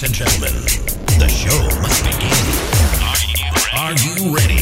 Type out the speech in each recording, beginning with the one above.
Ladies and gentlemen, the show must begin. Are you ready?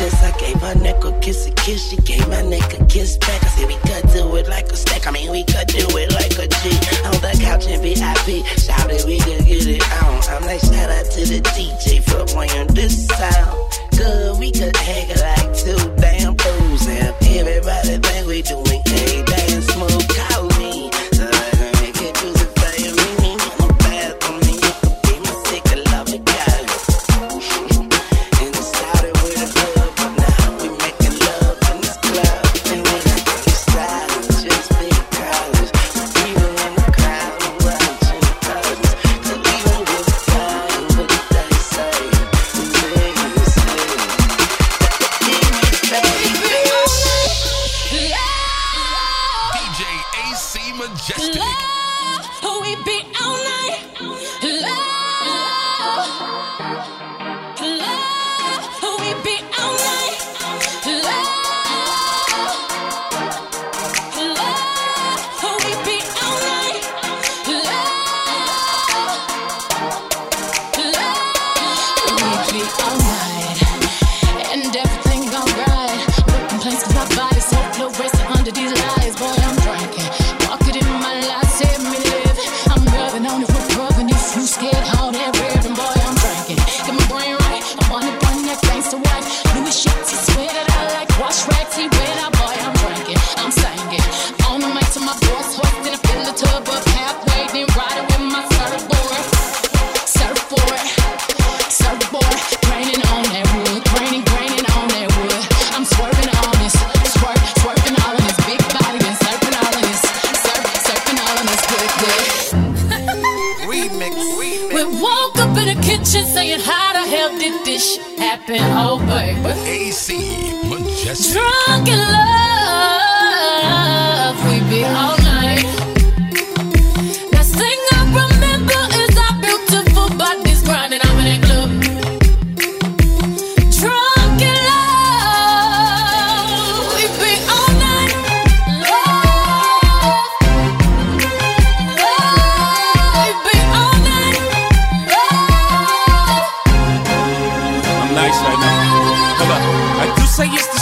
since I gave her neck a kiss, a kiss, she gave my neck a kiss back. I said we could do it like a stack. I mean we could do it like a G on the couch in VIP. Shout it, we could get it on. I'm like shout out to the DJ for playing nice right now. Hold up. I do say it's the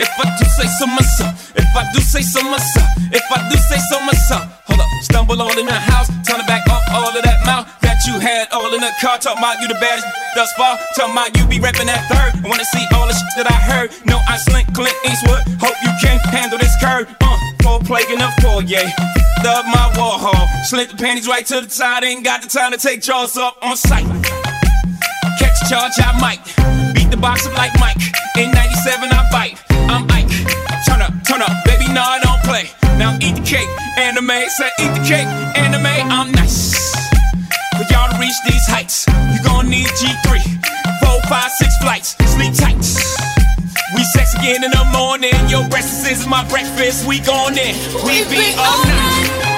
if I do say so myself. If I do say so myself. If I do say so myself. Hold up. Stumble all in the house. Turn it back off all of that mouth that you had all in the car. Talking about you the baddest thus far. Talking about you be rapping that third. I wanna see all the shit that I heard. No, I slink Clint Eastwood. Hope you can handle this curve. Uh, four plague in the foyer. Up my Warhol. Slint the panties right to the side. Ain't got the time to take jaws up on sight. Catch charge, I might. Beat the box up like Mike. In 97, I bite. I'm Ike. Turn up, turn up, baby, no, I don't play. Now eat the cake, Anna Mae. Say eat the cake, Anna Mae. I'm nice. For y'all to reach these heights, you gon' need G3. Four, five, six flights. Sleep tight. We sex again in the morning. Your breakfast is my breakfast. We gone in. We be all night.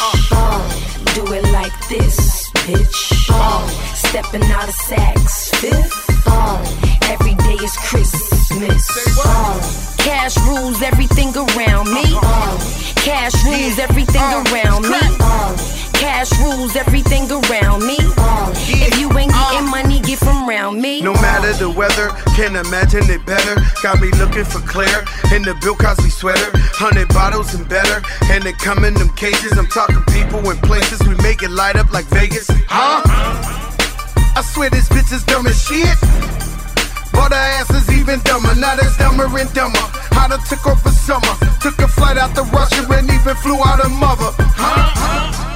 Uh, do it like this, bitch. Uh, stepping out of Saks, fifth. Uh, every day is Christmas. Uh, cash rules everything around me. Uh, cash rules everything around me. Uh, cash rules everything around me. From around me. No matter the weather, can't imagine it better. Got me looking for Claire in the Bill Cosby sweater. Hundred bottles and better, and they come in them cages. I'm talking people and places. We make it light up like Vegas. Huh? I swear this bitch is dumb as shit. But her ass is even dumber. Now that's dumber and dumber. Done took off for summer. Took a flight out to Russia and even flew out her mother. Huh?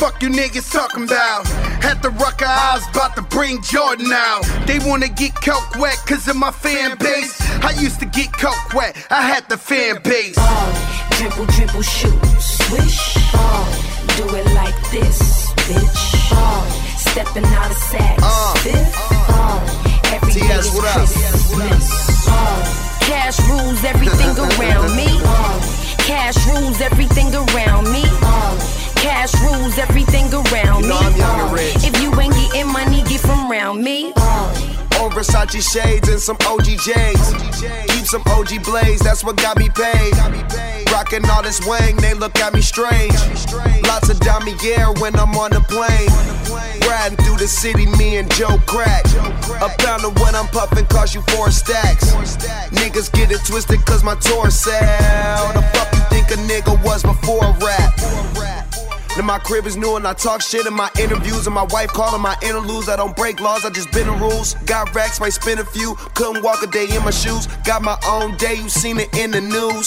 Fuck you niggas talking about. Had the Rucker eyes, about to bring Jordan out. They wanna get coke wet cause of my fan base. I used to get coke wet, I had the fan base. Uh, dribble, dribble, shoot, swish. Uh, do it like this, bitch. Uh, stepping out of Saks, Uh, fifth. Uh, every day TS, is what? Christmas. Uh, cash rules everything around me. Uh, cash rules everything around me. Uh, cash rules everything around You know me. I'm young and Uh, rich. if you ain't getting money, get from around me. Uh, on Versace shades and some OG J's. Keep some OG blades, that's what got me paid. Rockin' all this wang, they look at me strange. Lots of dummy air when I'm on the plane. Riding through the city, me and Joe Crack. A pound of what I'm puffin' cost you four stacks. Niggas get it twisted cause my tour sell. The fuck you think a nigga was before rap? Now my crib is new and I talk shit in my interviews and my wife calling my interludes. I don't break laws, I just bend the rules. Got racks, might spin a few. Couldn't walk a day in my shoes. Got my own day, you seen it in the news.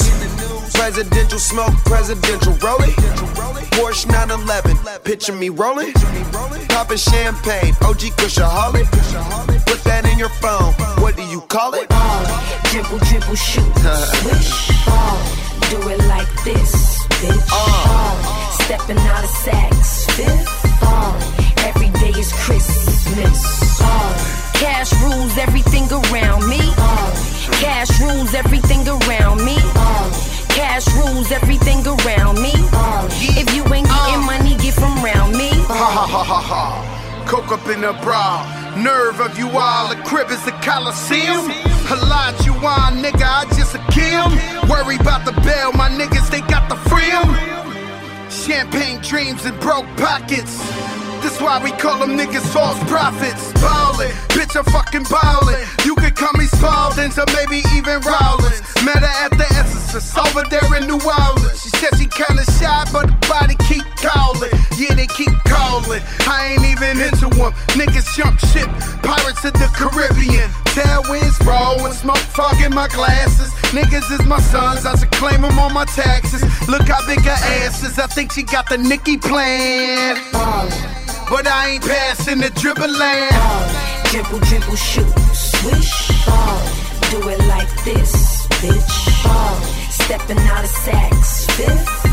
Presidential smoke, presidential rolling. Porsche 911, picture me rolling. Popping champagne, OG Kushaholic. Put that in your phone. What do you call it? Dribble, dribble, shoot, swish, ball. Do it like this, bitch. Ball. Stepping out of Saks, fifth ball. Every day is Christmas. Ball. Cash rules everything around me. Ball. Cash rules everything around me. Ball. Cash rules everything around me. If you ain't getting money, get from round me. Ha ha ha ha ha. Coke up in a bra. Nerve of you all. The crib is the Coliseum. A you nigga. I just a kill. Worry about the bail. My niggas, they got the freedom. Champagne dreams and broke pockets. This why we call them niggas false prophets. Ballin', bitch, I'm fucking ballin'. You could call me Spalding, or maybe even Rollins. Met her at the Essences over there in New Orleans. She said she kinda shy, but I ain't even into them. Niggas jump ship, pirates of the Caribbean. Tailwinds roll and smoke fog in my glasses. Niggas is my sons, I should claim them on my taxes. Look how big her ass is, I think she got the Nicki plan. Uh, but I ain't passing the dribble land. Uh, ball. Dribble, dribble, shoot, swish, ball. Do it like this, bitch. Ball. Stepping out of Saks, fifth.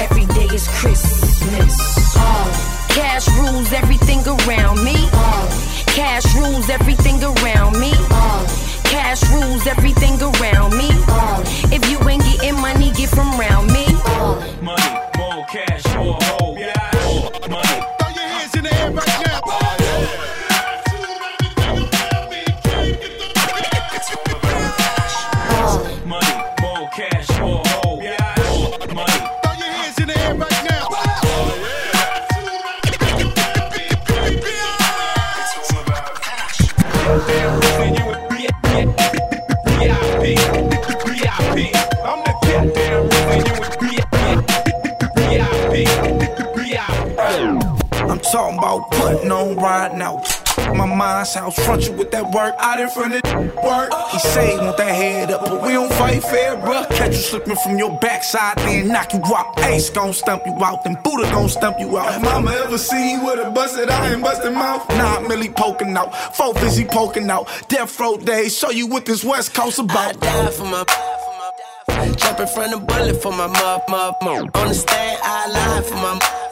Every day is Christmas. Cash rules everything around me. Cash rules everything around me. Cash rules everything around me. If you ain't getting money, get from round talking about putting on riding out. My mind's house front you with that work out in front of work. He say he want that head up, but we don't fight fair, bruh. Catch you slipping from your backside, then knock you out. Ace gon' stump you out, then Buddha gon' stump you out. If Mama ever see you with a busted eye and busted mouth? Nah, Millie poking out, four busy poking out. Death row days, show you what this West Coast about. I die for my. Jump in front of bullet for my muff, muff, muff. On the stand, I lie for my.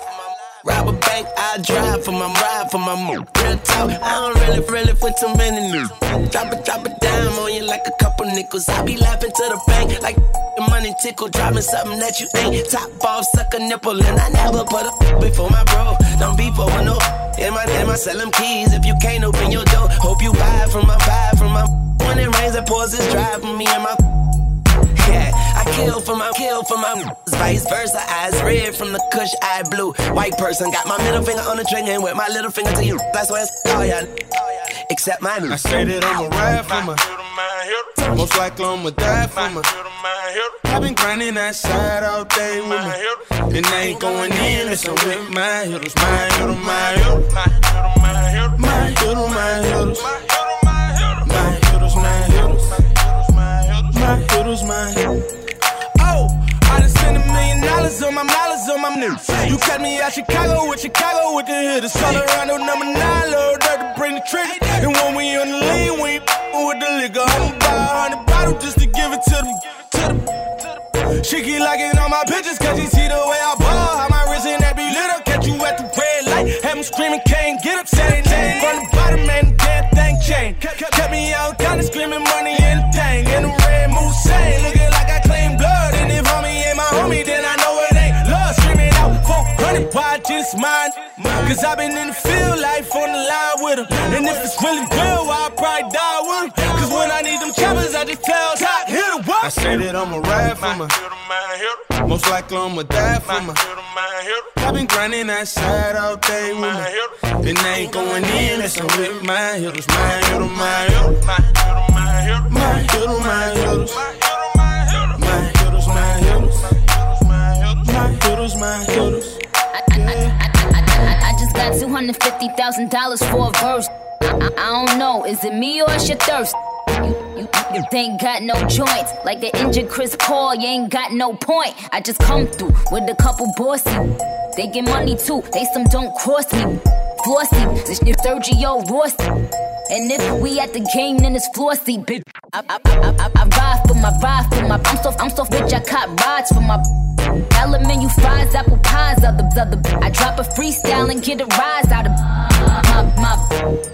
Rob a bank, I drive for my ride for my move. Real talk, I don't really, really for too many news. Drop it, drop it down on you like a couple nickels. I be laughing to the bank like the money tickle. Dropping something that you ain't. Top off, suck a nipple, and I never put a before my bro. Don't be for no. In my, in my sell them keys if you can't open your door. Hope you buy from my buy from my. When it rains, it pours, it's dry for me and my. Yeah, kill for my kill for my vice versa. Eyes red from the kush, eye blue. White person got my middle finger on the trigger and with my little finger to you. That's why it's all ya. Except mine. I say that I'ma ride for my. Most likely I'ma die for my. I've been grinding that side all day with me. And I ain't going in, it's with my hitters, my hitters, my hitters. My hitters, my hitters. My hitters, my hitters. My hitters, my hitters. Dollars on my mileage on my niggas. You cut me out Chicago with Chicago with the hitters. Colorado number nine, low dirt to bring the trigger. And when we on the lean, we with the liquor. I'ma buy a hundred bottles just to give it to them. To them. She keep liking all my pictures cause she see the way I ball. How my wrist and that be lit up. Catch you at the red light. Have 'em screaming, can't get up. Say name. From the bottom, man, the damn thing changed. Kept me out, kinda screaming money and the red Mulsanne, looking mine. Cause I've been in the field, life on the line with them. And if it's really real, I'll probably die with them. Cause when I need them choppers, I just tell Top, hit the what? I said that I'ma ride for my. Most likely I'ma die for my. I've been grinding that side all day with my. Then they ain't going in, that's I'm with my hitters, my hitters, my hitters. My hitters, my hitters. My hitters, my hitters. My hitters, my hitters. I, I just got $250,000 for a verse. I, I, don't know, is it me or it's your thirst? You, you, you ain't got no joints. Like the injured Chris Paul, you ain't got no point. I just come through with a couple bossy. They get money too, they some don't cross me. Flossy, this your Sergio Rossi. And if we at the game, then it's flossy, bitch. I, I, I, I, I ride for my ride for my. I'm so I'm so rich, I caught rides for my. Element you fries, apple pies, other other. I drop a freestyle and get a rise out of my my.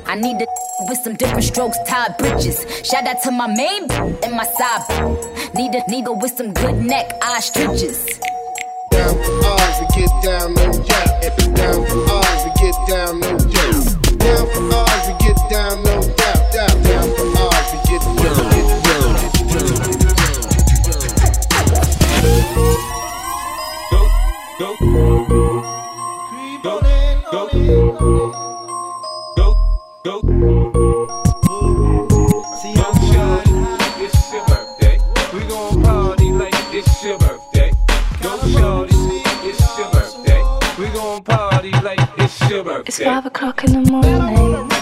I need to with some different strokes, Todd Bridges. Shout out to my main and my side. Need a nigga with some good neck, eye stretches. Down for ours, we get down, no doubt. Down for ours, we get down, no doubt. Down for ours, we get down, no doubt. Down, down for ours, we get down, get down. Go, go, it's five o'clock in the morning.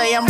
Say I'm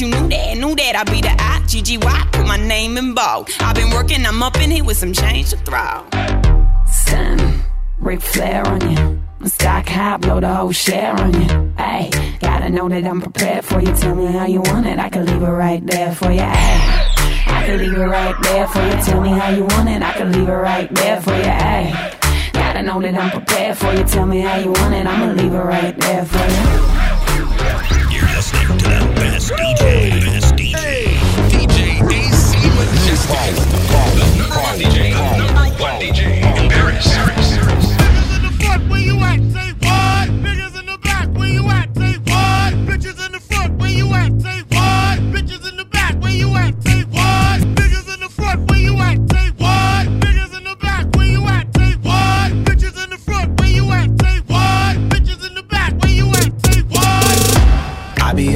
You knew that, knew that I'd be the I, GGY, put my name in bold. I've been working, I'm up in here with some change to throw. Son, Ric Flair on you. Stock high, blow the whole share on you. Hey, gotta know that I'm prepared for you. Tell me how you want it, I can leave it right there for you. Hey, I can leave it right there for you. Tell me how you want it, I can leave it right there for you. Hey, gotta know that I'm prepared for you. Tell me how you want it, I'ma leave it right there for you. Listening best DJ. Best DJ. DJ AC Majestic. The number one DJ. Number one DJ in Paris. front,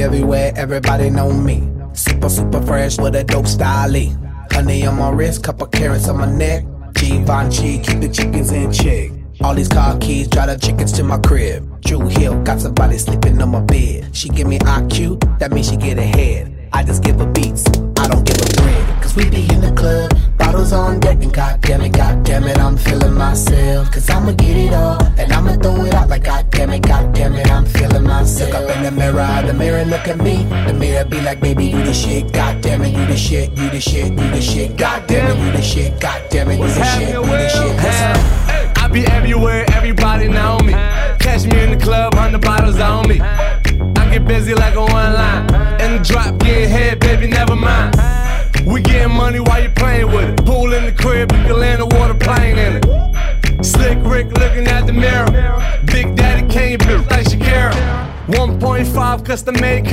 Everywhere, everybody know me. Super, super fresh with a dope style. Honey on my wrist, couple carats on my neck. Givenchy, keep the chickens in check. All these car keys, drive the chickens to my crib. Drew Hill, got somebody sleeping on my bed. She give me IQ, that means she get ahead. I just give her beats, I don't give a bread. Cause we be in the club, bottles on deck, and goddamn it, goddamn it, I'm feeling myself. Cause I'ma get it all, the mirror, the mirror look at me. The mirror be like, baby, you the shit, goddamn it, you the shit, you the shit, you the shit, goddamn it, you the shit, goddamn it, you the shit, you the shit. I be everywhere, everybody know me. Catch me in the club, hundred bottles on me. I get busy like a one line. In the drop, get head, baby, never mind. We getting money while you playing with it. Pool in the crib, you can land a water plane in it. Slick Rick looking at the mirror. Big Daddy Kane built like Shakira. 1.5 custom made.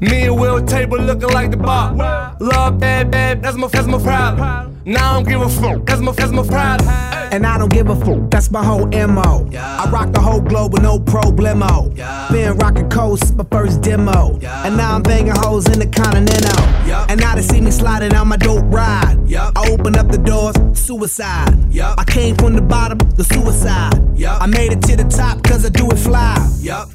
Me and Will table looking like the bar. Love bad, bad, that's my, that's my problem. Now I don't give a fuck, that's my, that's my problem. And I don't give a fuck, that's my whole MO. I rock the whole globe with no problemo. Been rocking coast, my first demo. And now I'm banging hoes in the continental. And now they see me sliding on my dope ride. I open up the doors, suicide. I came from the bottom, the suicide. I made it to the top cause I do it fly.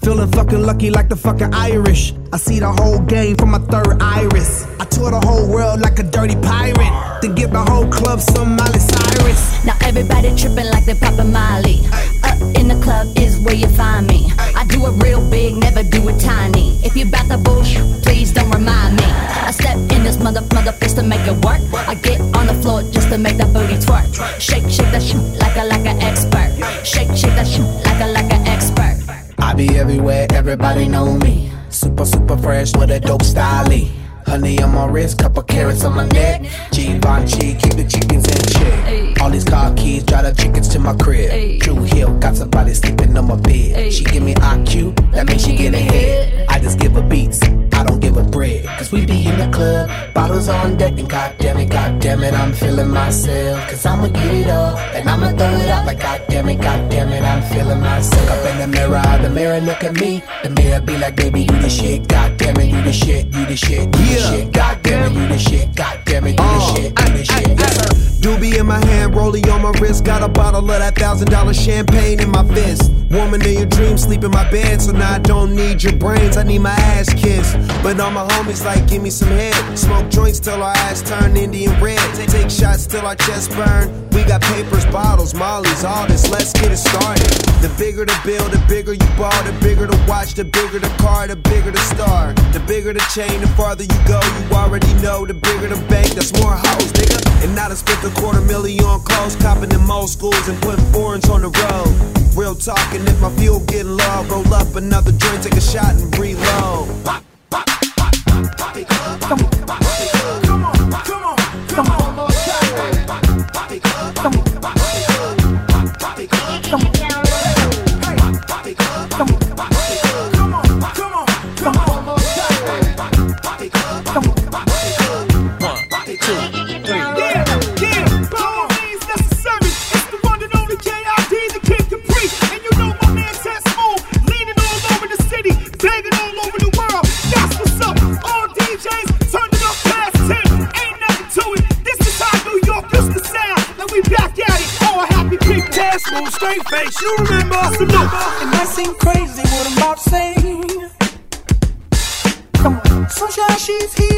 Feeling fucking lucky like the fucking Irish. I see the whole game from my third iris. I tour the whole world like a dirty pirate. Then give the whole club some Miley Cyrus. Now everybody tripping like they poppin' Molly. Up in the club is where you find me. I do it real big, never do it tiny. If you bout the bullshit, please don't remind me. I step in this mother mother fist to make it work. I get on the floor just to make that booty twerk. Shake, shake that shit like a like an expert. Shake, shake that shit like a like an expert. I be everywhere, everybody know me. Super, super fresh with a dope style. Honey on my wrist, couple carats on my neck. Givenchy, keep the chickens in check. All these car keys, drive the chickens to my crib. Drew Hill, got somebody sleeping on my bed. She give me IQ, that means she get ahead. I just give her beats, I don't give her bread. Cause we be in the club, bottles on deck, and goddamn it, goddamn it, I'm feeling myself. Cause I'ma get it all, and I'ma throw it out like goddamn it, goddamn it, I'm feeling myself. Up in the mirror, the mirror look at me. The mirror be like, baby, you the shit, goddamn it, you the shit, you the shit, you the shit, goddamn it, you the shit, goddamn it, you the uh, shit, you the shit. Doobie in my hand, rollie on my wrist. Got a bottle of that thousand dollar champagne in my fist. Woman in your dreams, sleep in my bed. So now I don't need your brains, I need my ass kissed. But all my homies like, give me some head. Smoke joints till our ass turn Indian red. Take shots till our chest burn. We got papers, bottles, mollies, all this. Let's get it started. The bigger the bill, the bigger you ball. The bigger the watch, the bigger the car, the bigger the star. The bigger the chain, the farther you go. You already know. The bigger the bank, that's more hoes, nigga. And now I spent a quarter million on clothes, copping in most schools and putting foreigns on the road. Real talking, if my fuel getting low, roll up another joint, take a shot and breathe low. Smooth, straight face. You remember? So look, it might seem crazy what I'm about to say. Come on, sunshine, she's here.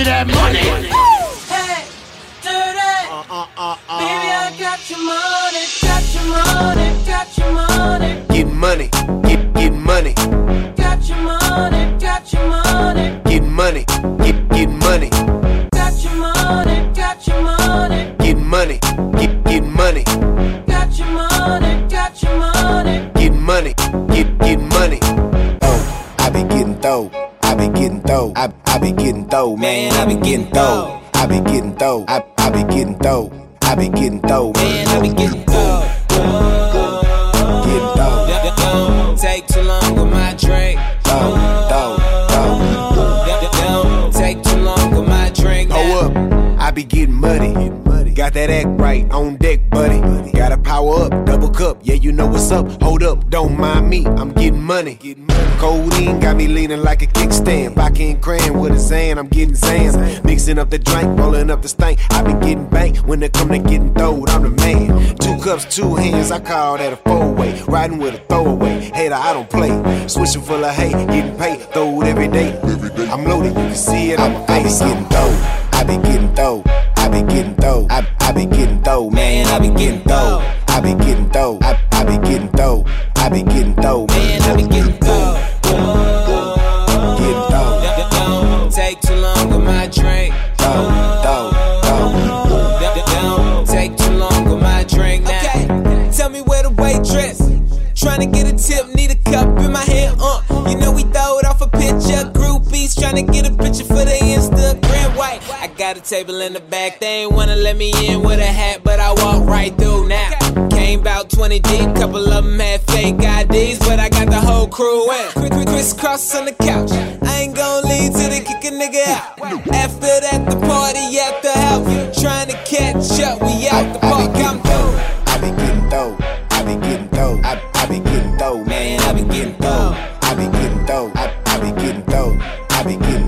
me that money. money. be getting though. I be getting though. I, I be getting though. I be getting though. Man, I be getting though. Getting though. Take too long with my drink. Though, though, though. Don't take too long with my drink. Hold up. I be getting muddy that act right on deck, buddy. Gotta power up, double cup, yeah, you know what's up. Hold up, don't mind me, I'm getting money. Codeine got me leaning like a kickstand. Back in crayon with a Zan, I'm getting Zans. Mixing up the drink, rolling up the stank. I been getting banked when it come to getting throwed, I'm the man. Two cups, two hands, I call that a four way. Riding with a throwaway, hater, I don't play. Switching full of hate, getting paid, throwed every day. I'm loaded, you can see it, I'm ice getting throwed. I been getting though. I been getting though. I I been getting though, man. I been getting though. I been getting though. I I been getting though. I been getting though, man. I been getting though. Getting though. Don't take too long with my drink. Though, though, though. Don't take too long with my drink. Okay. Tell me where the waitress. Tryna get a tip, need a cup in my hand. Uh, you know we throw it off a picture. Groupies trying to get a picture for the got a table in the back. They ain't wanna let me in with a hat, but I walk right through now. Came about 20 deep, couple of them had fake IDs, but I got the whole crew in. Quick, quick, crisscross on the couch. I ain't gon' leave till they kick a nigga out. After that, the party at the house. Trying to catch up, we out the park. I'm through. I be getting dough. I be getting dough. I, I be getting dough, man. I be getting dough. I be getting dough. I, I be getting dough. I be getting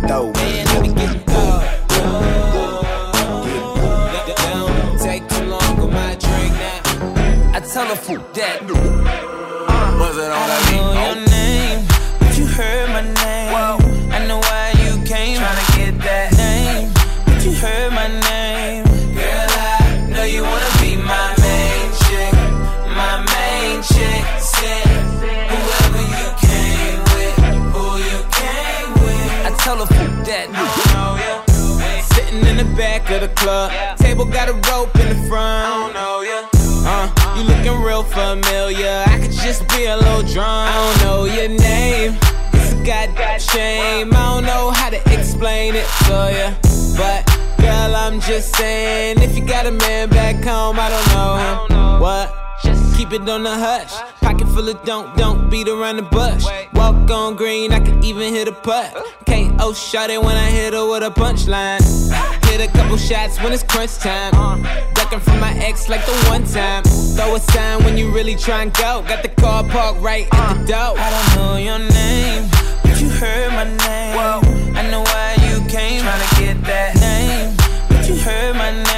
tell a fool that. Uh, was it on that beat? know your name, but you heard my name. I know why you came. Tryna get that name, but you heard my name. Girl, I know you wanna be my main chick, my main chick. Said whoever you came with, who you came with. I tell that. Sitting in the back of the club, table got a rope in the front. Familiar. I could just be a little drunk. I don't know your name. It's a goddamn shame. I don't know how to explain it to ya, but. Girl, I'm just saying, if you got a man back home, I don't know. What? Just keep it on the hush. Pocket full of don't, don't beat around the bush. Walk on green, I can even hit a putt. KO shot it when I hit her with a punchline. Hit a couple shots when it's crunch time. Ducking from my ex like the one time. Throw a sign when you really try and go. Got the car parked right at the door. I don't know your name, but you heard my name. I know why you came. Tryna get that name, but you heard my name.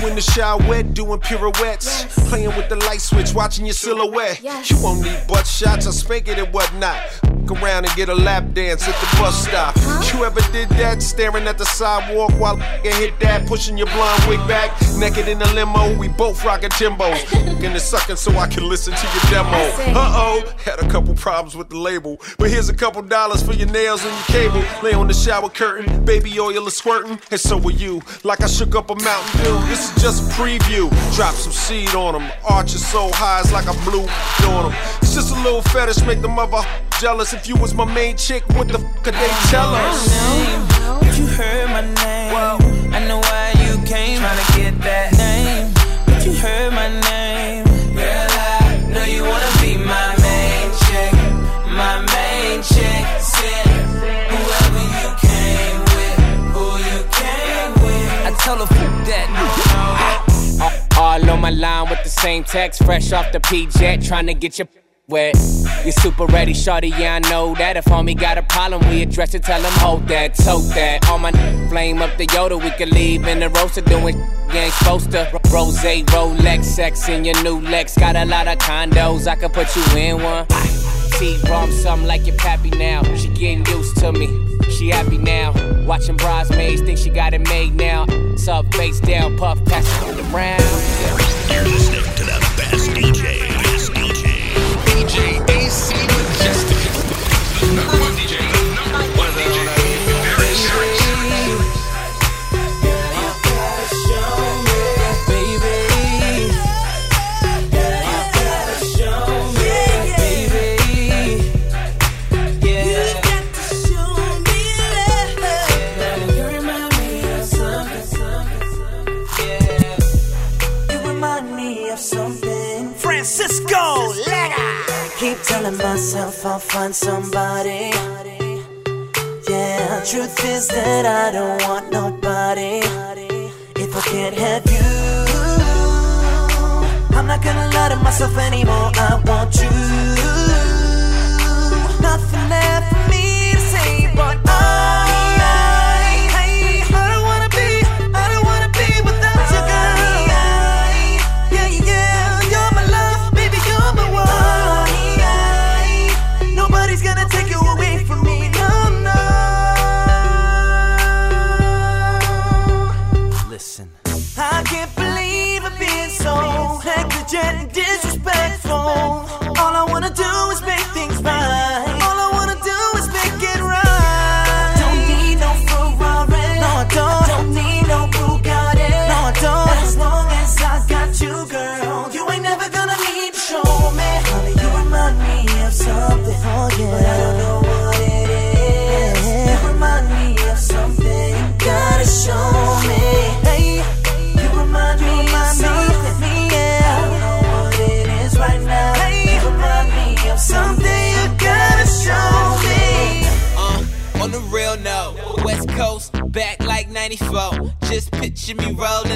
You in the shower wet, doing pirouettes. Playing with the light switch, watching your silhouette. You won't need butt shots or spank it and whatnot. Fuck around and get a lap dance at the bus stop. You ever did that? Staring at the sidewalk while get hit that, pushing your blonde wig back. Naked in the limo, we both rocking Timbos. And sucking so I can listen to your demo. Uh oh, had a couple problems with the label. But here's a couple dollars for your nails and your cable. Lay on the shower curtain, baby oil is squirting, and so are you. Like I shook up a Mountain Dew. This is just a preview. Drop some seed on them. Arches so high, it's like I blew on them. It's just a little fetish, make the mother jealous. If you was my main chick, what the f could they tell us? But you heard my name. I know why you came. Tryna get that name. But you heard my name. Girl, I know you wanna be my main chick, my main chick. Said whoever you came with, who you came with. I tell a fool that. All on my line with the same text, fresh off the P-Jet, trying to get your wet. You super ready, shorty, yeah, I know that. If homie got a problem, we address it, tell him hold that, tote that. All my flame up the Yoda, we can leave in the roaster doing you ain't supposed to. Rose, Rolex, sex in your new Lex. Got a lot of condos, I could put you in one. T-Rom, something like your pappy now. She getting used to me. She happy now. Watching bridesmaids, think she got it made now. Sub face down, puff, pass it around. You're listening to the best DJ. Best DJ. DJ AC myself I'll find somebody. Yeah, truth is that I don't want nobody. If I can't have you, I'm not gonna lie to myself anymore. I want you.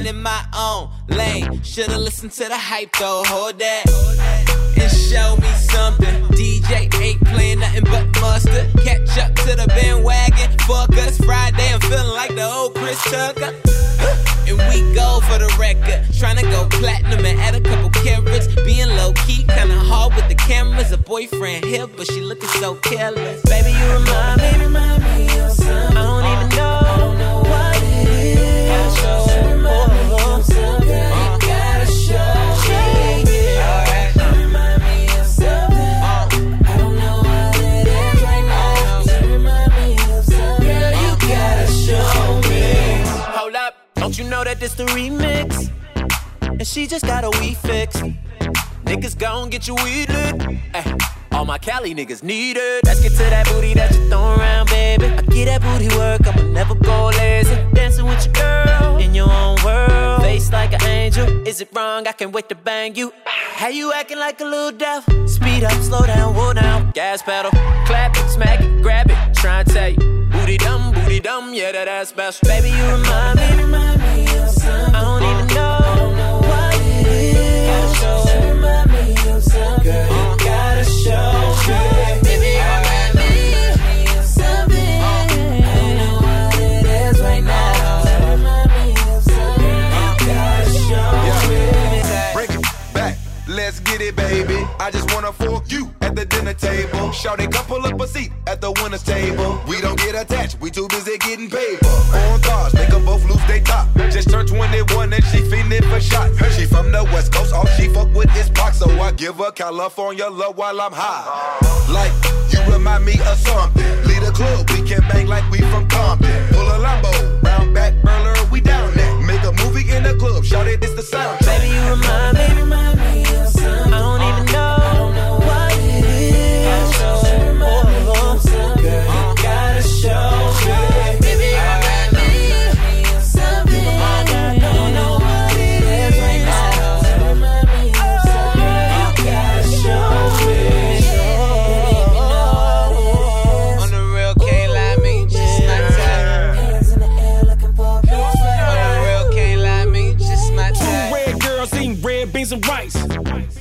In my own lane. Should've listened to the hype though, hold that. And show me something. DJ ain't playing nothing but mustard. Catch up to the bandwagon. Fuck us Friday, I'm feeling like the old Chris Tucker. And we go for the record. Tryna go platinum and add a couple carats. Being low key, kinda hard with the cameras. A boyfriend here, but she looking so careless. Baby, you remind me, remind me of something. Don't you know that this the remix? And she just got a wee fix. Niggas gon' get you weed lit. Ay, all my Cali niggas need it. Let's get to that booty that you throwin' around, baby. I get that booty work, I'ma never go lazy. Dancing with your girl in your own world. Face like an angel. Is it wrong? I can't wait to bang you. How you acting like a little devil? Speed up, slow down, roll down. Gas pedal. Clap it, smack it, grab it. Try and tell you. Booty dumb, booty dumb, yeah, that ass special. Baby, you remind me, let's it, baby. I just wanna fork you at the dinner table. Shout a couple up a seat at the winner's table. We don't get attached, we too busy getting paper. On cars, make them both lose they top. Just turned 21 and she feeling for shots. She from the west coast, all she fuck with is Pac, so I give her California love while I'm high. Like, you remind me of something. Lead a club, we can bang like we from Compton. Pull a Lambo, round back, burler, we down there. Make a movie in the club, shout it, this the sound. Baby, you remind me, remind me of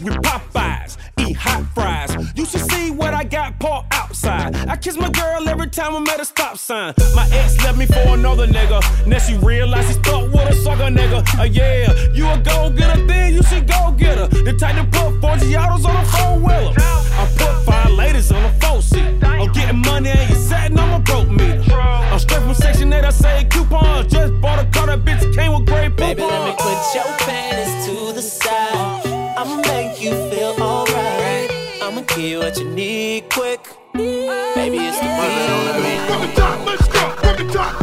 With Popeyes, eat hot fries. You should see what I got Paul outside. I kiss my girl every time I'm at a stop sign. My ex left me for another nigga. Now she realized she stuck with a sucker nigga. Uh, yeah, you a go getter, then you should go get her. The type to put four Giottos on a four wheeler. I put five ladies on a four seat. I'm getting money and you satin on my broke meter. I'm straight from section 8, I say coupons. Just bought a car, that bitch came with great Baby, let me put your panties to the side. I'ma make you feel alright. I'ma give you what you need quick. Baby, it's the beat. From the top, let's go. From the top,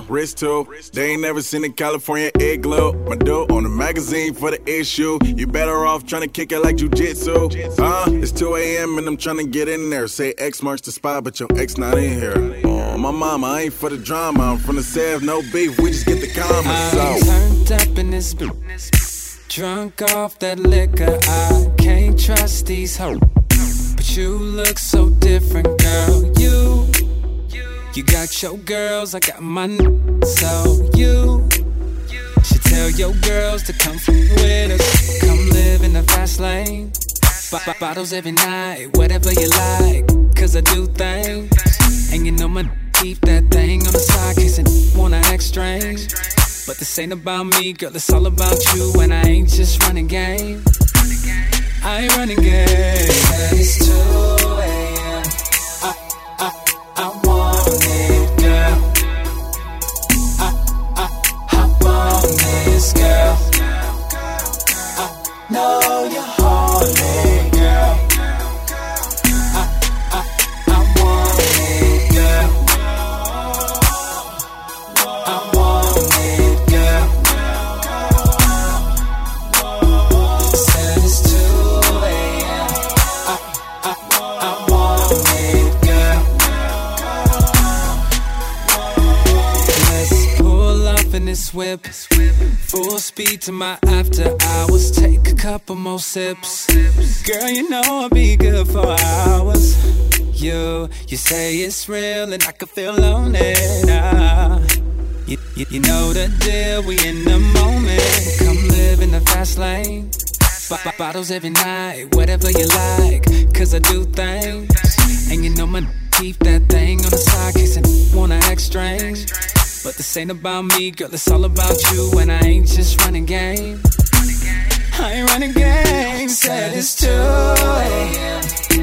frozen, wrist too. They ain't never seen a California igloo. My dude on the magazine for the issue. You better off trying to kick it like jujitsu. Uh, it's 2 a.m. and I'm trying to get in there. Say X marks the spot, but your ex not in here. Oh, my mama, I ain't for the drama. I'm from the South, no beef. We just get the comments. I'm So. turned up in this. Drunk off that liquor, I can't trust these hoes. But you look so different, girl. You, you got your girls, I got my n- So you should tell your girls to come with us. Come live in the fast lane. B- bottles every night, whatever you like. Cause I do things. And you know my keep that thing on the side, case it wanna act strange. But this ain't about me, girl, it's all about you. And I ain't just running game. I ain't running game. It's 2 a.m. I, I, I want this, girl. I know you're horny, whip. Full speed to my after hours. Take a couple more sips. Girl, you know I'll be good for hours. You, you say it's real and I can feel lonely it. Ah. You, you, you know the deal, we in the moment. Come live in the fast lane. B- bottles every night, whatever you like. Cause I do things. And you know my keep that thing on the side, I wanna act strange. But this ain't about me, girl, it's all about you. And I ain't just running game. I ain't running game, said it's 2 a.m.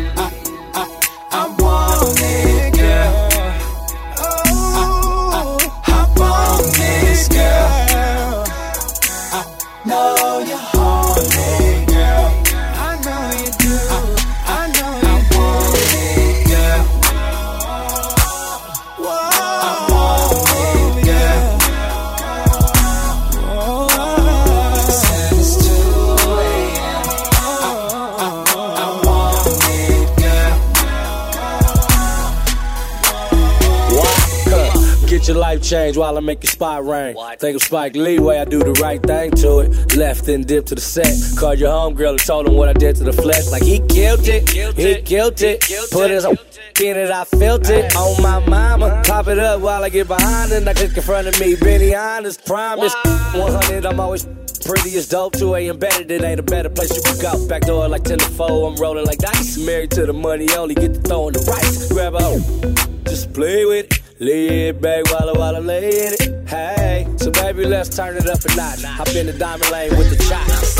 while I make your spot rain. Think of Spike Lee, way I do the right thing to it. Left and dip to the set. Called your homegirl and told him what I did to the flesh. Like he killed it, he killed it. Put his in it, I felt it on my mama. Pop it up while I get behind it. I click in front of me, Benny honest, promise. 100, I'm always pretty as dope. 2 a.m. better, it ain't a better place you can go. Back door like 10 to 4, I'm rolling like dice. Married to the money, only get to throwing the rice. Grab a just play with it. Lay it back while I, while I lay in it. Hey, so baby, let's turn it up a notch. Hop in the diamond lane with the chops.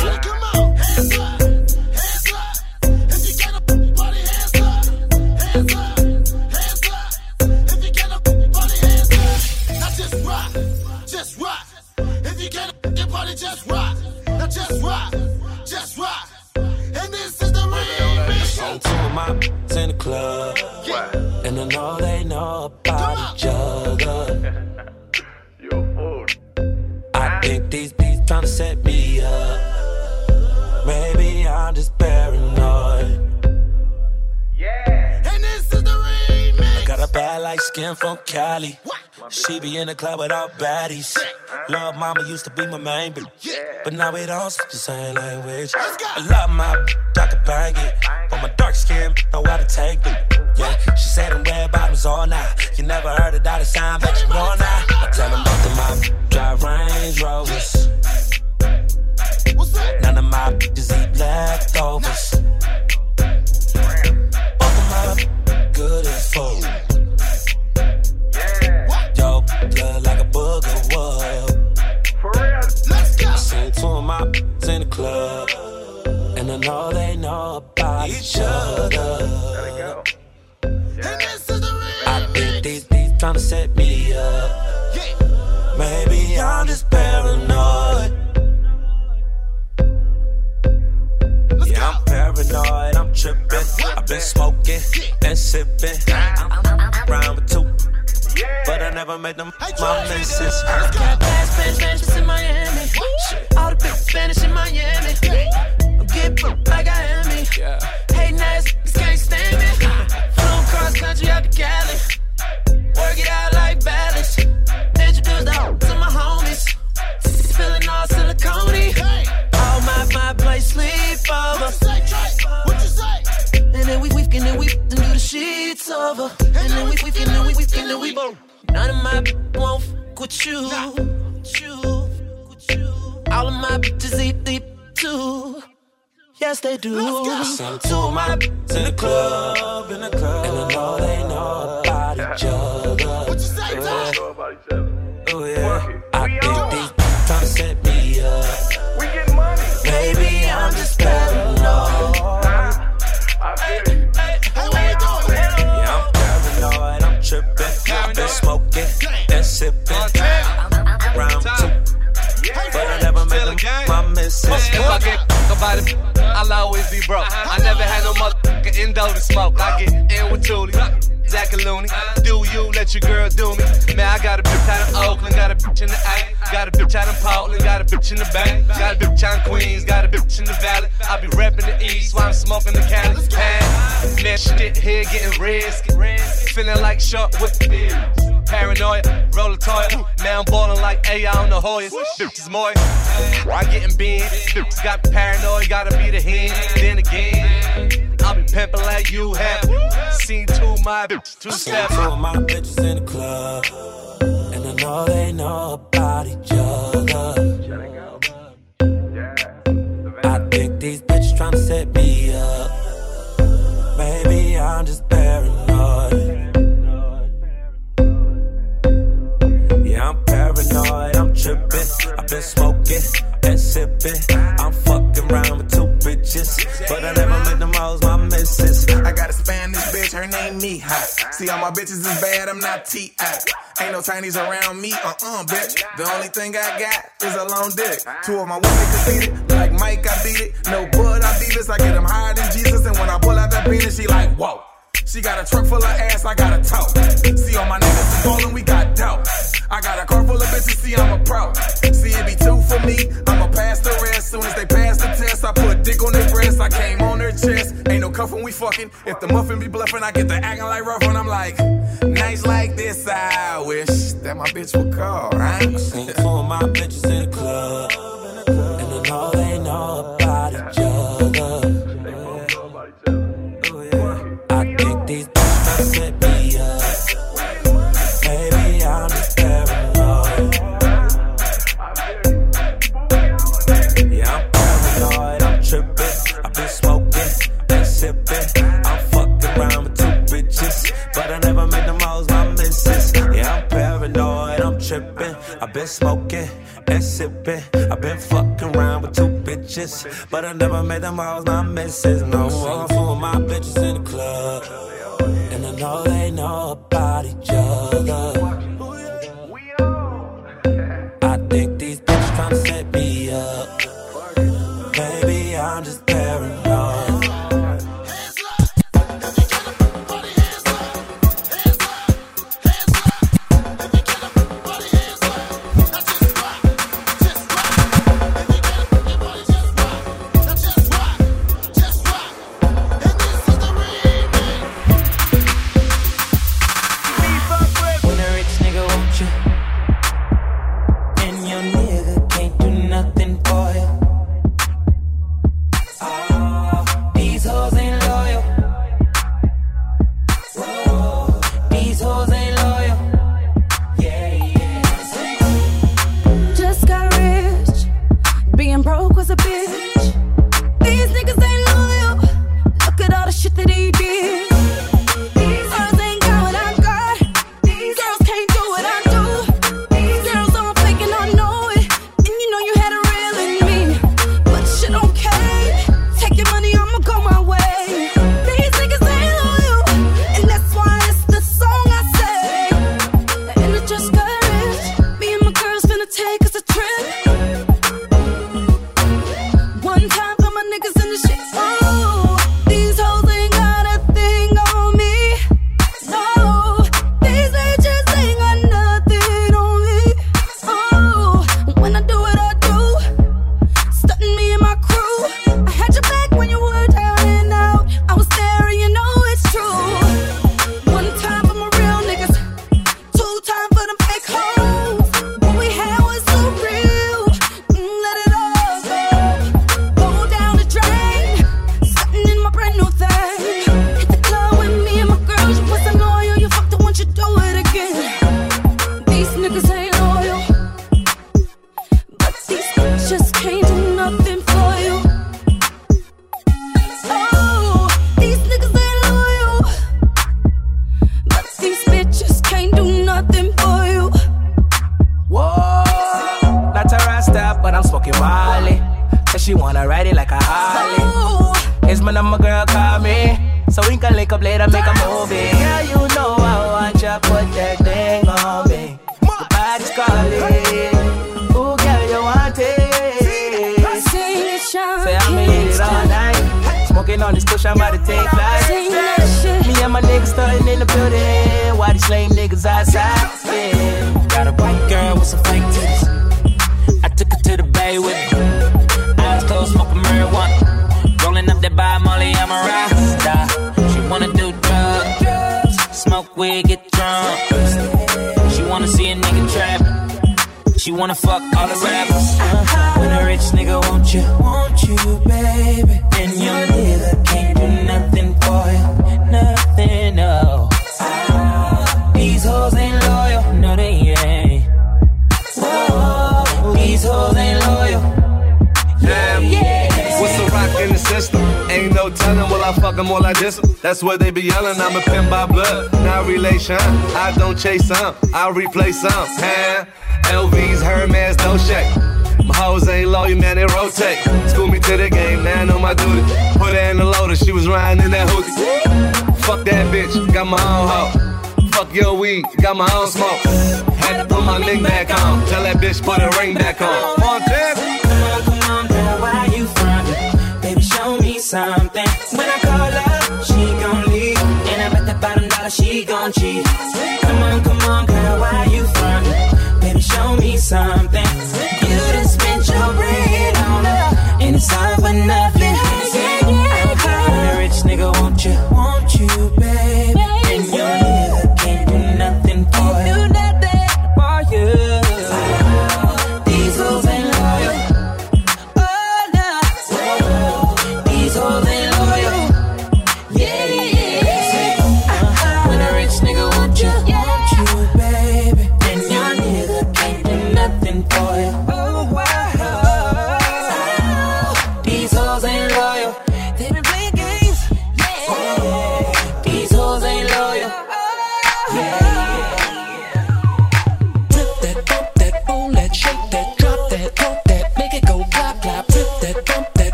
Now just rock, just rock. If you get a your just rock. Now just rock, just rock. And this is the remix. So two of my in the club, and I know they know about each other. I think these beats trying to set me up. Maybe I'm just paranoid. And bad like skin from Cali. She be in the club with all baddies. Love mama used to be my main bitch. But now we don't speak the same language. I love my bitch, I can bang it. But my dark skin know how to take it. Yeah, she said I'm red bottoms all night. You never heard of that sign, but you know now. I tell them both of my drive Range Rovers. None of my bitches eat leftovers. Both of my good as food. Blood like a booger would. For real, let's go. I seen two of my in the club, and I know they know about each other. I think these beats tryna set me up. Maybe I'm just paranoid. Yeah, I'm paranoid, I'm tripping. I've been smoking and sipping. I'm round with two, but I never made them my missus. Got bad Spanish, Spanish in Miami. All the big Spanish in Miami. I'm getting booked like I am me. Hating ass niggas can't stand me. Flown cross country out to Cali. Work it out like balance. Over. And then we we and then we we and then we both. None of my won't fuck with you. You. All of my bitches eat deep too. Yes, they do. Some two of my bitches in the club, in the club, and I know they know about each other. What you say, Oh yeah, I think they set me up. We get money. I'm just paranoid. Been smoking and sipping. Round two, but I never made them my missus. If I get about it, I'll always be broke. I never had no motherfucking endo to smoke. I get in with Thule, Zach and Looney. Do you let your girl do me? Man, I got a bitch out of Oakland, got a bitch in the A, got a bitch out of Portland, got a bitch in the Bay, got a bitch out in Queens, got a bitch in the Valley. I be reppin' the East while I'm smoking the Cali. Man, man, shit here getting risky, feeling like shark with the beard. Paranoia, roll a toy. Now I'm ballin' like AI on the Hoyas. Bitches more. I getting big. Bitches got paranoid, gotta be the hand. Then again, I'll be pimpin' like you have. Seen two my bitches, two steps. Two of my bitches in the club, and I know they know about each other. I think these bitches tryna set me up. Maybe I'm just paranoid. I'm tripping. I've been smoking and sipping. I'm fucking around with two bitches, but I never met them all my missus. I got a Spanish bitch, her name Mija. See, all my bitches is bad, I'm not T.I. Ain't no tinies around me, uh-uh, bitch. The only thing I got is a long dick. Two of my women conceited, like Mike, I beat it. No bud, I beat this. I get them higher than Jesus, and when I pull out that penis, she like, whoa. She got a truck full of ass, I got a toe. See all my niggas is ballin', we got dope. I got a car full of bitches, see I'm a pro. See it be two for me, I'ma pass the rest. Soon as they pass the test, I put dick on their breast, I came on their chest. Ain't no cuffin', we fucking. If the muffin be bluffing, I get the acting like rough, and I'm like, nights like this, I wish that my bitch would call, right? Seen two of my bitches in the club, and I know they know I've been smoking and sipping. I've been fucking around with two bitches, but I never made them all my misses. No, four of my bitches in the club, and I know they know about each other. I think these bitches tryna set me up. Maybe I'm just chase some, I replace some. Huh? LV's, Hermes, no shake. My hoes ain't loyal, man, they rotate. School me to the game, man, on my duty. Put her in the loader, she was riding in that hoodie. Fuck that bitch, got my own hoe. Fuck your weed, got my own smoke. Had to put my link back on. Tell that bitch put her ring back on. Come on, come on, girl, why you frontin'? Baby, show me something. Dollar gon' cheat. Come on, come on, girl, why you frontin'? Baby, show me something. You done spent your bread on her, and it's all for nothing. When a rich nigga want you,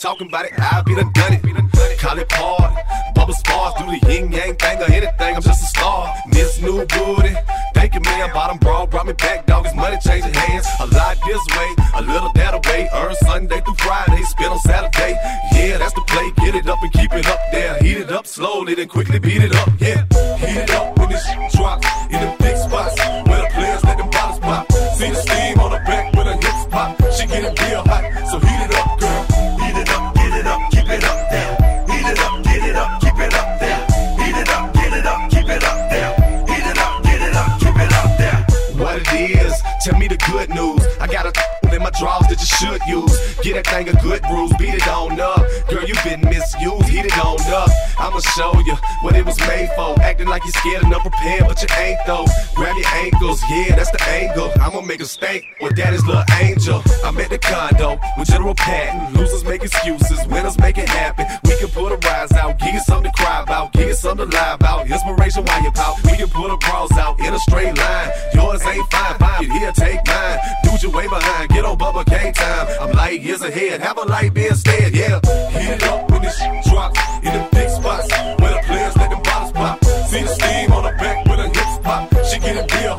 talking about it, I'll be done done. Call it part, bubble spars, do the yin yang thing or anything. I'm just a star. Miss new booty, thank you man. Bottom broad brought me back, dog. It's money changing hands. A lot this way, a little that away. Earn Sunday through Friday, spend on Saturday. Yeah, that's the play. Get it up and keep it up there. Heat it up slowly, then quickly beat good news. A drawers that you should use. Get that thing a good bruise, beat it on up. Girl, you been misused, heat it on up. I'ma show you what it was made for. Acting like you're scared and unprepared, but you ain't though. Grab your ankles, yeah, that's the angle. I'ma make a stank with daddy's little angel. I'm at the condo with General Patton. Losers make excuses, winners make it happen. We can put a rise out, give you something to cry about, give you something to lie about. Inspiration while you pout. We can put a bras out in a straight line. Yours ain't fine, fine. Here, take mine. What you way behind, get on Bubba K time. I'm light years ahead, have a light be instead, yeah. Heat it up when this shit drops. In the big spots where the players let them bottles pop. See the steam on her back when her hips pop. She get it real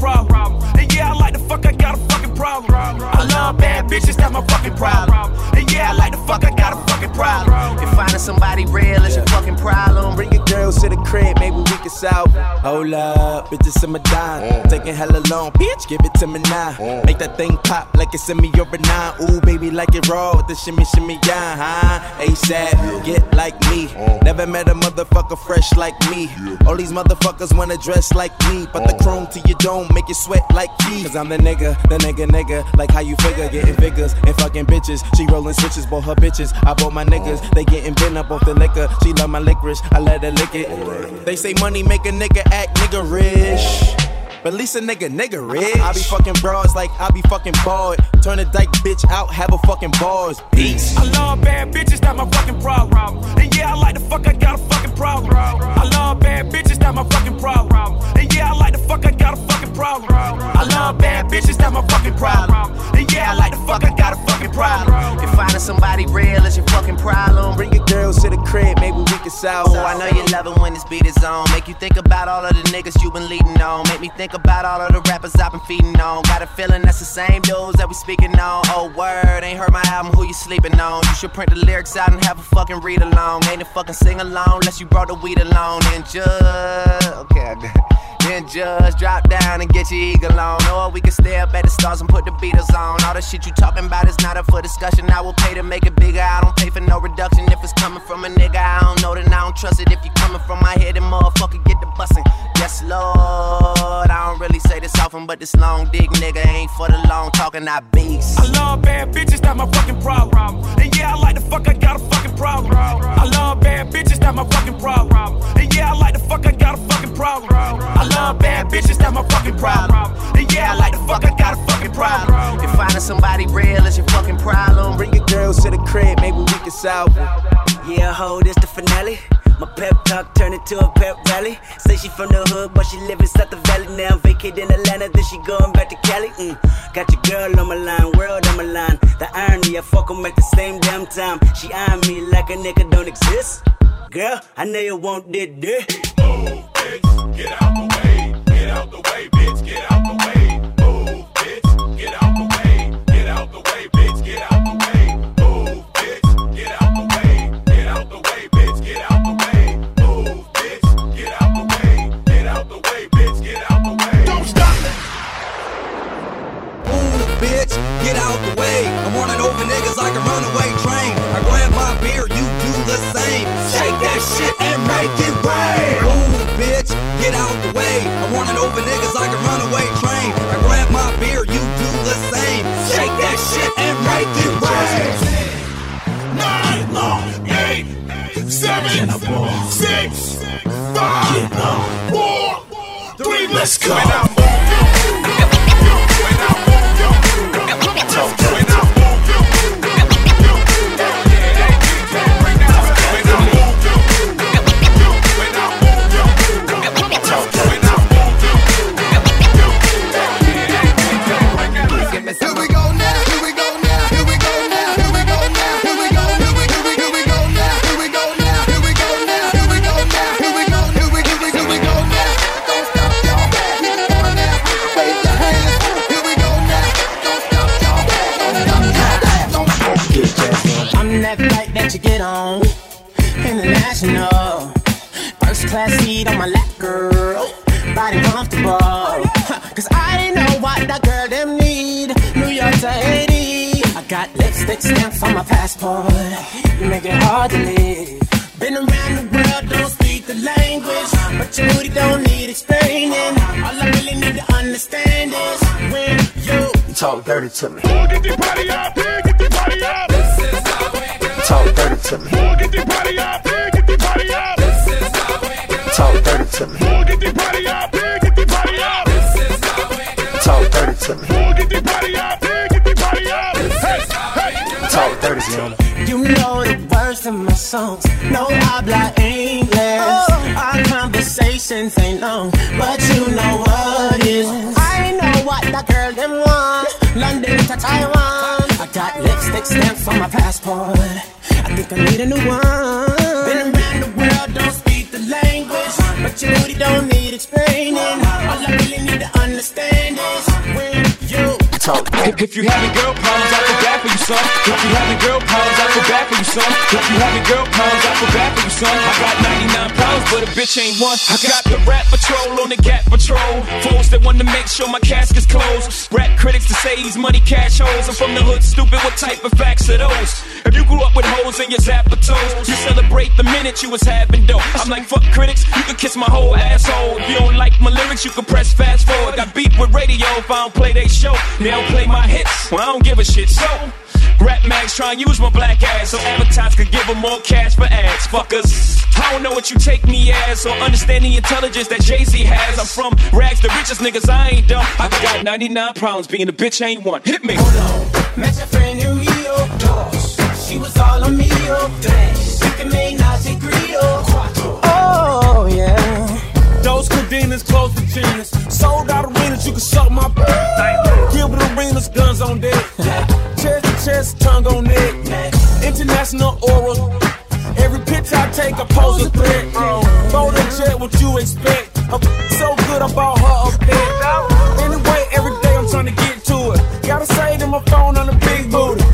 problem. And yeah, I like the fuck, I got a fucking problem. I love bad bitches, that's my fucking problem. And yeah, I like the fuck, I got a fucking problem. If finding somebody real is your fucking problem, bring your girls to the crib, maybe we it. Hold up, bitches in my dime. Mm. Taking hella long, bitch, give it to me now. Mm. Make that thing pop like it's in me over nine. Ooh, baby, like it raw with the shimmy, shimmy, yeah, huh? ASAP, get like me. Mm. Never met a motherfucker fresh like me. All these motherfuckers wanna dress like me. But the chrome to your dome make you sweat like Keith. Cause I'm the nigga, the nigga, nigga. Like how you figure, getting figures and fucking bitches. She rolling switches, bought her bitches. I bought my niggas, they getting bent up off the liquor. She love my licorice, I let her lick it. They say money make a nigga act nigga rich. But at least a nigga, nigga rich. I be fucking bras like I be fucking bald. Turn a dyke bitch out, have a fucking bars. Peace. I love bad bitches, that's my fucking problem. And yeah, I like the fuck, I got a fucking problem. I love bad bitches, that's my fucking problem. And yeah, I like the fuck, I got a fucking problem. I love bad bitches, that's my fucking problem. And yeah, I like the fuck, I got a fucking problem. If finding somebody real is your fucking problem, bring your girls to the crib, maybe we can solve. Oh, I know you love it when this beat is on. Make you think about all of the niggas you been leading on. Make me think about all of the rappers I've been feeding on. Got a feeling that's the same dudes that we speaking on. Oh, word, ain't heard my album, who you sleeping on? You should print the lyrics out and have a fucking read along. Ain't a fucking sing along unless you brought the weed along. And just, okay. Then just drop down and get your eagle on. Or we can stay up at the stars and put the Beatles on. All the shit you talking about is not up for discussion. I will pay to make it bigger. I don't pay for no reduction. If it's coming from a nigga, I don't know, then I don't trust it. If you coming from my head, then motherfucker get the bussin'. Yes, Lord. I don't really say this often, but this long dick nigga ain't for the long talking. I beast. I love bad bitches, that's my fucking problem. And yeah, I like the fuck, I got a fucking problem. I love bad bitches, that's my fucking problem. And yeah, I like the fuck, I got a fucking problem. I love bad bitches, that's my fucking problem. And yeah, I like the fuck, I got a fucking problem. If finding somebody real is your fucking problem, bring your girls to the crib, maybe we can solve it. Yeah, ho, this the finale. My pep talk turned into a pep rally. Say she from the hood, but she live inside the valley now. Vacate in Atlanta, then she going back to Cali. Mm. Got your girl on my line, world on my line. The irony, I fuck 'em at the same damn time. She eyeing me like a nigga don't exist. Girl, I know you want dick. Get out the way, need explaining. All I really need to understand talk. If, you having girl problems, I feel bad for you, son. If you have having girl problems, I feel bad for you, son. If you have having girl problems, I feel bad for you, son. I got 99 problems, but a bitch ain't one. I got the rap patrol on the gap patrol. Fools that want to make sure my casket's closed. Rap critics to say these money cash holes. I'm from the hood, stupid. What type of facts are those? If you grew up with hoes in your zapper toes, you celebrate the minute you was having dope. I'm like, fuck critics, you can kiss my whole asshole. If you don't like my lyrics, you can press fast forward. Got beef with radio if I don't play they show. They don't play my hits, well, I don't give a shit. So, Rap mags try and use my black ass so advertisers could give them more cash for ads. Fuckers, I don't know what you take me as or understand the intelligence that Jay Z has. I'm from rags, the richest niggas. I ain't dumb. I got 99 problems being a bitch ain't one. Hit me. Met your friend in Rio. Dos. She was all on me. oh. Tres. You can make Nazi Greedo. Oh, yeah. Those cadenas, close Virginias. Sold out arenas, you can suck my Gilbert Arenas, guns on deck. chest to chest, tongue on neck. International oral. Every picture I take, I pose a threat. Phone and jet, what you expect? I'm so good, I bought her a pet. Anyway, every day I'm trying to get to it. Gotta say to my phone on the big booty.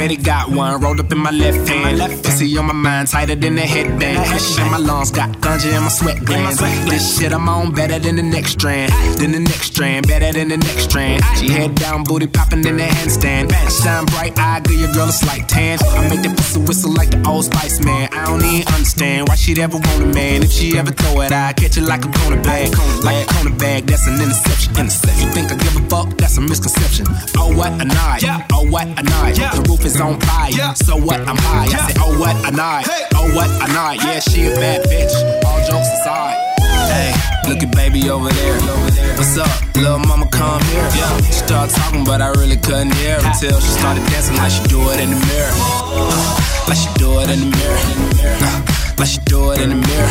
Already got one rolled up in my left hand. Pussy on my mind, tighter than a headband. Kush in my lungs, got ganja in my sweat glands. This shit I'm on better than the next strand. Than the next strand, better than the next strand. She head down, booty popping in the handstand. Shine bright eye, give your girl a slight tan. I make that pussy whistle like the old Spice Man. I don't even understand why she'd ever want a man. If she ever throw it, I catch it like a cornerback. Like a cornerback, that's an interception. Interception. You think I give a fuck? That's a misconception. Oh what a night. Oh what a night. The roof is on fire. So what? I'm high. I said, oh what a night. Oh what a night. Yeah, she a bad bitch. All jokes aside. Hey, look at baby over there. What's up, little mama? Come here. She started talking, but I really couldn't hear her until she started dancing like she do it in the mirror. Uh, like she do it in the mirror. Uh, like she do it in the mirror.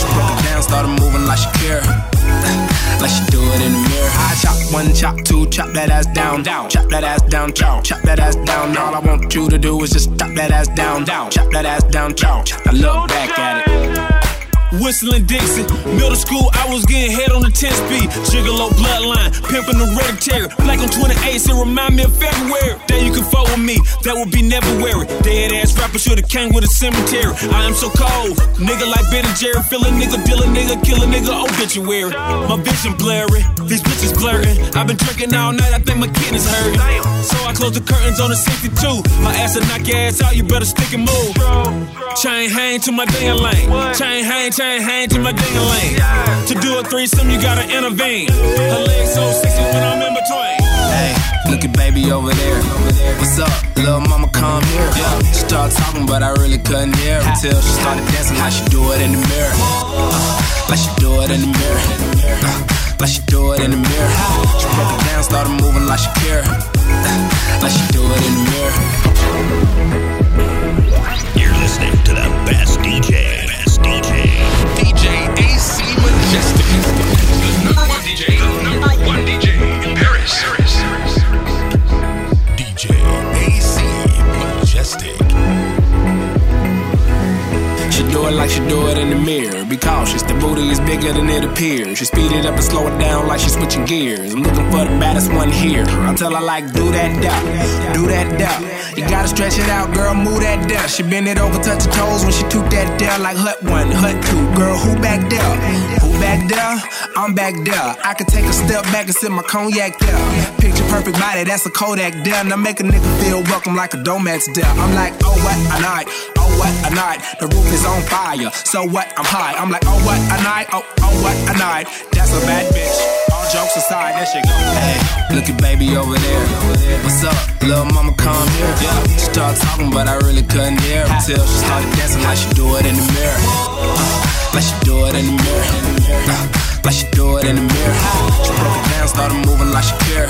She broke it down, started moving like she care. Like she do it in the mirror. I chop one, chop two, chop that ass down, down. Chop that ass down, chow. Chop that ass down. All I want you to do is just chop that ass down, down. Chop that ass down, chow. Now look back at it. Whistling Dixon, middle school, I was getting head on the 10 speed. Gigolo bloodline, pimping the red hereditary. Black on 28, it remind me of February. Then you can fuck with me, that would be never weary. Dead ass rapper should've came with a cemetery. I am so cold, nigga like Ben and Jerry. Feel a nigga, deal a nigga, kill a nigga, obituary. My vision blurry, these bitches blurring. I've been drinking all night, I think my kidneys hurting. So I close the curtains on the 62. My ass will knock your ass out, you better stick and move. Chain hang to my damn lane. Chain hang, chain hang to my damn lane. To do a threesome, you gotta intervene. Her legs so sexy when I'm in between. Hey, look at baby over there. What's up, little mama? Come here. She started talking, but I really couldn't hear until she started dancing like she do it in the mirror. Uh, like she do it in the mirror. Uh, like she do it in the mirror. She broke it down, started moving like she care. Uh, like she do it in the mirror. You're listening to the best DJ. DJ. DJ AC Majestic. The number one DJ. It like she do it in the mirror. Be cautious, the booty is bigger than it appears. She speed it up and slow it down like she's switching gears. I'm looking for the baddest one here. I tell her like, do that duck, do that duck. You gotta stretch it out, girl, move that duck. She bend it over, touch her toes when she toot that there like hut one, hut two. Girl, who back there? Who back there? I'm back there. I could take a step back and sip my cognac there. Picture perfect body, that's a Kodak there. Now make a nigga feel welcome like a Domex there. I'm like, oh what a night, oh what a night. The roof is on fire, so what? I'm high. I'm like, oh what a night, oh oh what a night. That's a bad bitch. All jokes aside, that shit go. Hey, look at baby over there. What's up, little mama? Come here. She started talking, but I really couldn't hear her until she started dancing like she do it in the mirror. Uh, like she do it in the mirror. Uh, like she do it in the mirror. She broke it down, started moving like she care.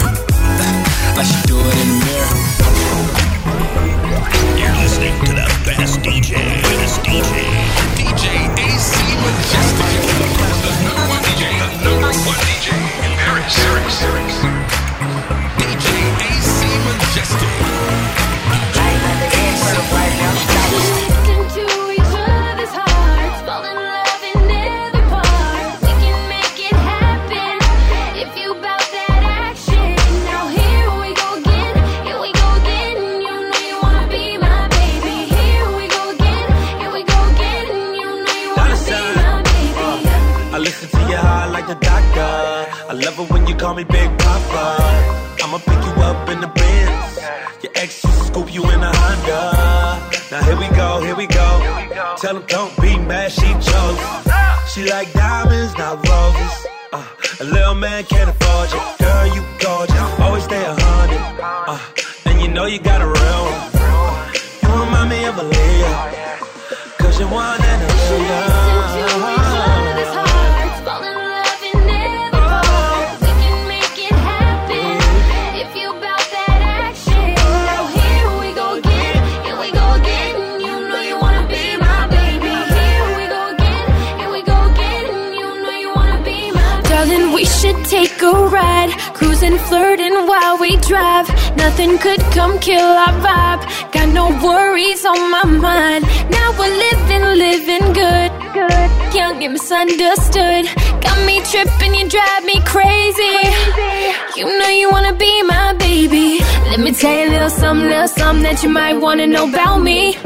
Wanna know about me.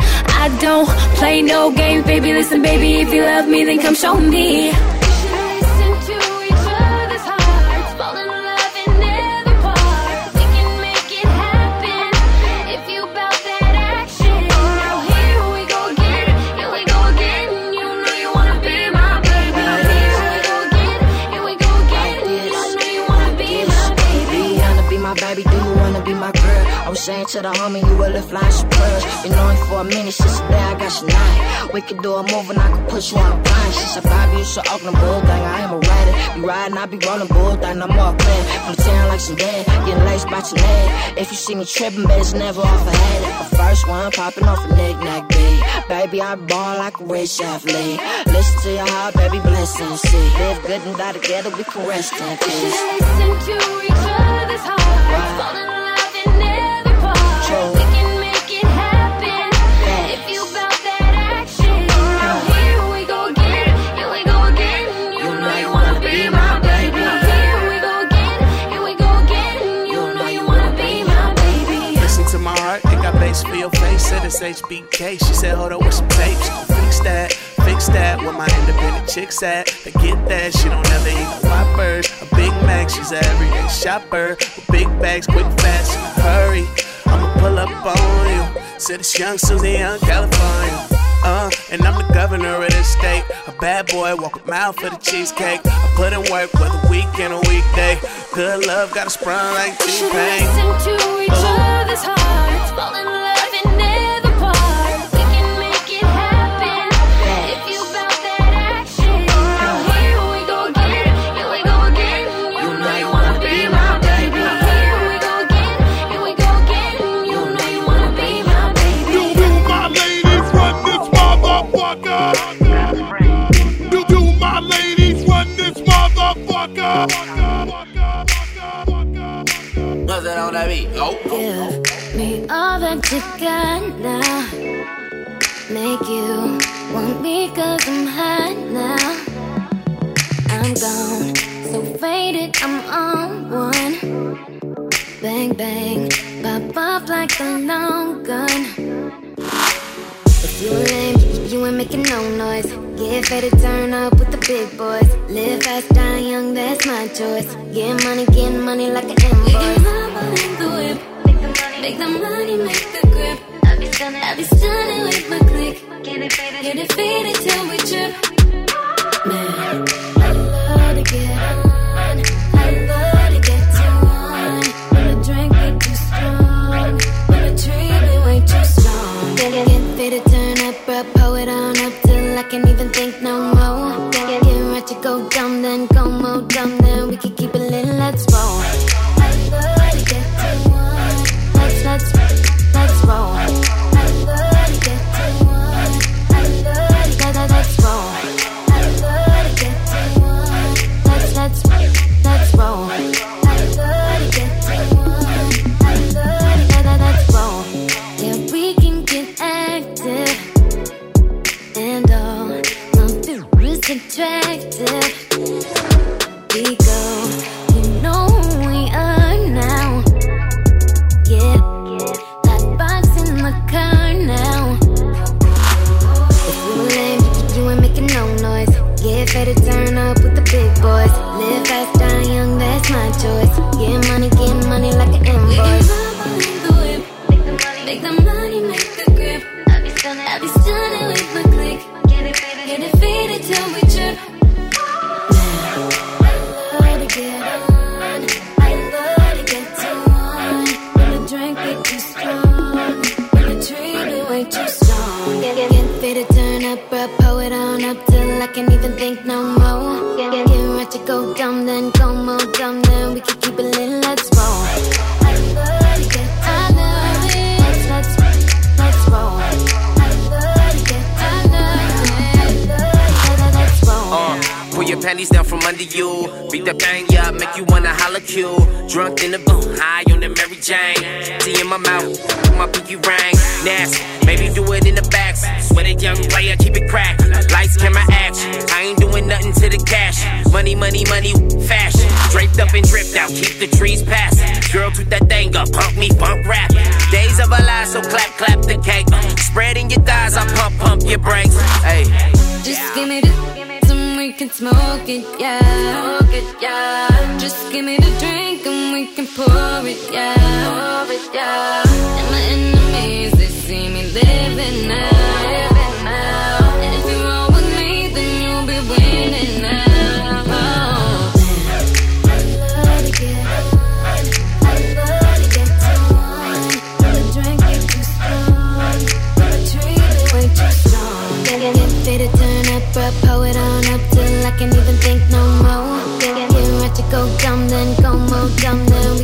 I don't play no games, baby. Listen, baby, if you love me, then come show me. We listen to each other's heart. Fallin't loving every part. We can make it happen. If you felt that action, here we go again, here we go again. You know you wanna be my baby? Here we go again. You know you wanna be my baby. Wanna be my baby, do you wanna be my girl? I was saying to the homie, you were the flying surprise. Been knowing for a minute, since the day I got you nine. We could do a move and I could push you on a plane. She said, Bobby, you so Oakland bull thing. I am a rider. Be riding, I be rolling bull thing. I'm all clean. From the town like some dead. Getting laced by your neck. If you see me tripping, bet it's never off a head. The first one popping off a knick-knack beat. Baby, I ball like a rich athlete. Listen to your heart, baby, blessings. See, live good and die together, we can rest in peace. Listen to each other's hearts. Face. Said it's HBK. She said, hold up with some tapes. Fix that, fix that. Where my independent chicks at? They get that. She don't ever eat no whoppers. A Big Mac, she's an everyday shopper. With big bags, quick, fast, in a hurry. I'ma pull up on you. Said it's young Susie, young California. Uh, and I'm the governor of this state. A bad boy, walk a mile for the cheesecake. I put in work whether weekend or weekday. Good love got a sprung like T-Pain. Listen to each other's hearts. Fall motherfucker? Nothing on that beat. Oh. Give me all that you got now. Make you want me cause I'm hot now. I'm gone, so faded, I'm on one. Bang, bang, pop off like a long gun. If you lame, you ain't making no noise. Get ready to turn up with the big boys. Live fast, die young, that's my choice. Get money, get money like an invoice. We can hop in the whip. Make the money, make the grip. I be stunning, I be stunning with my click. Get it faded, get it faded till we trip. Man, keep it lit, let's roll.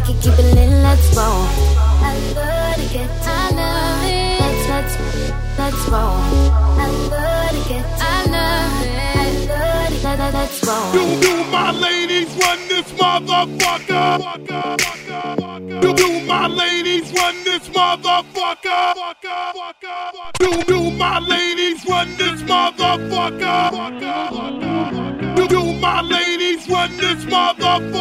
we can keep it lit, let's roll. I love to get to I love it. Let's, let's, let's roll. I love it. I love it. Let's roll. Do, do my ladies run this motherfucker? Do, do my ladies run this motherfucker? Do, do my ladies run this motherfucker? Fucker, fucker. My ladies run this motherfucker.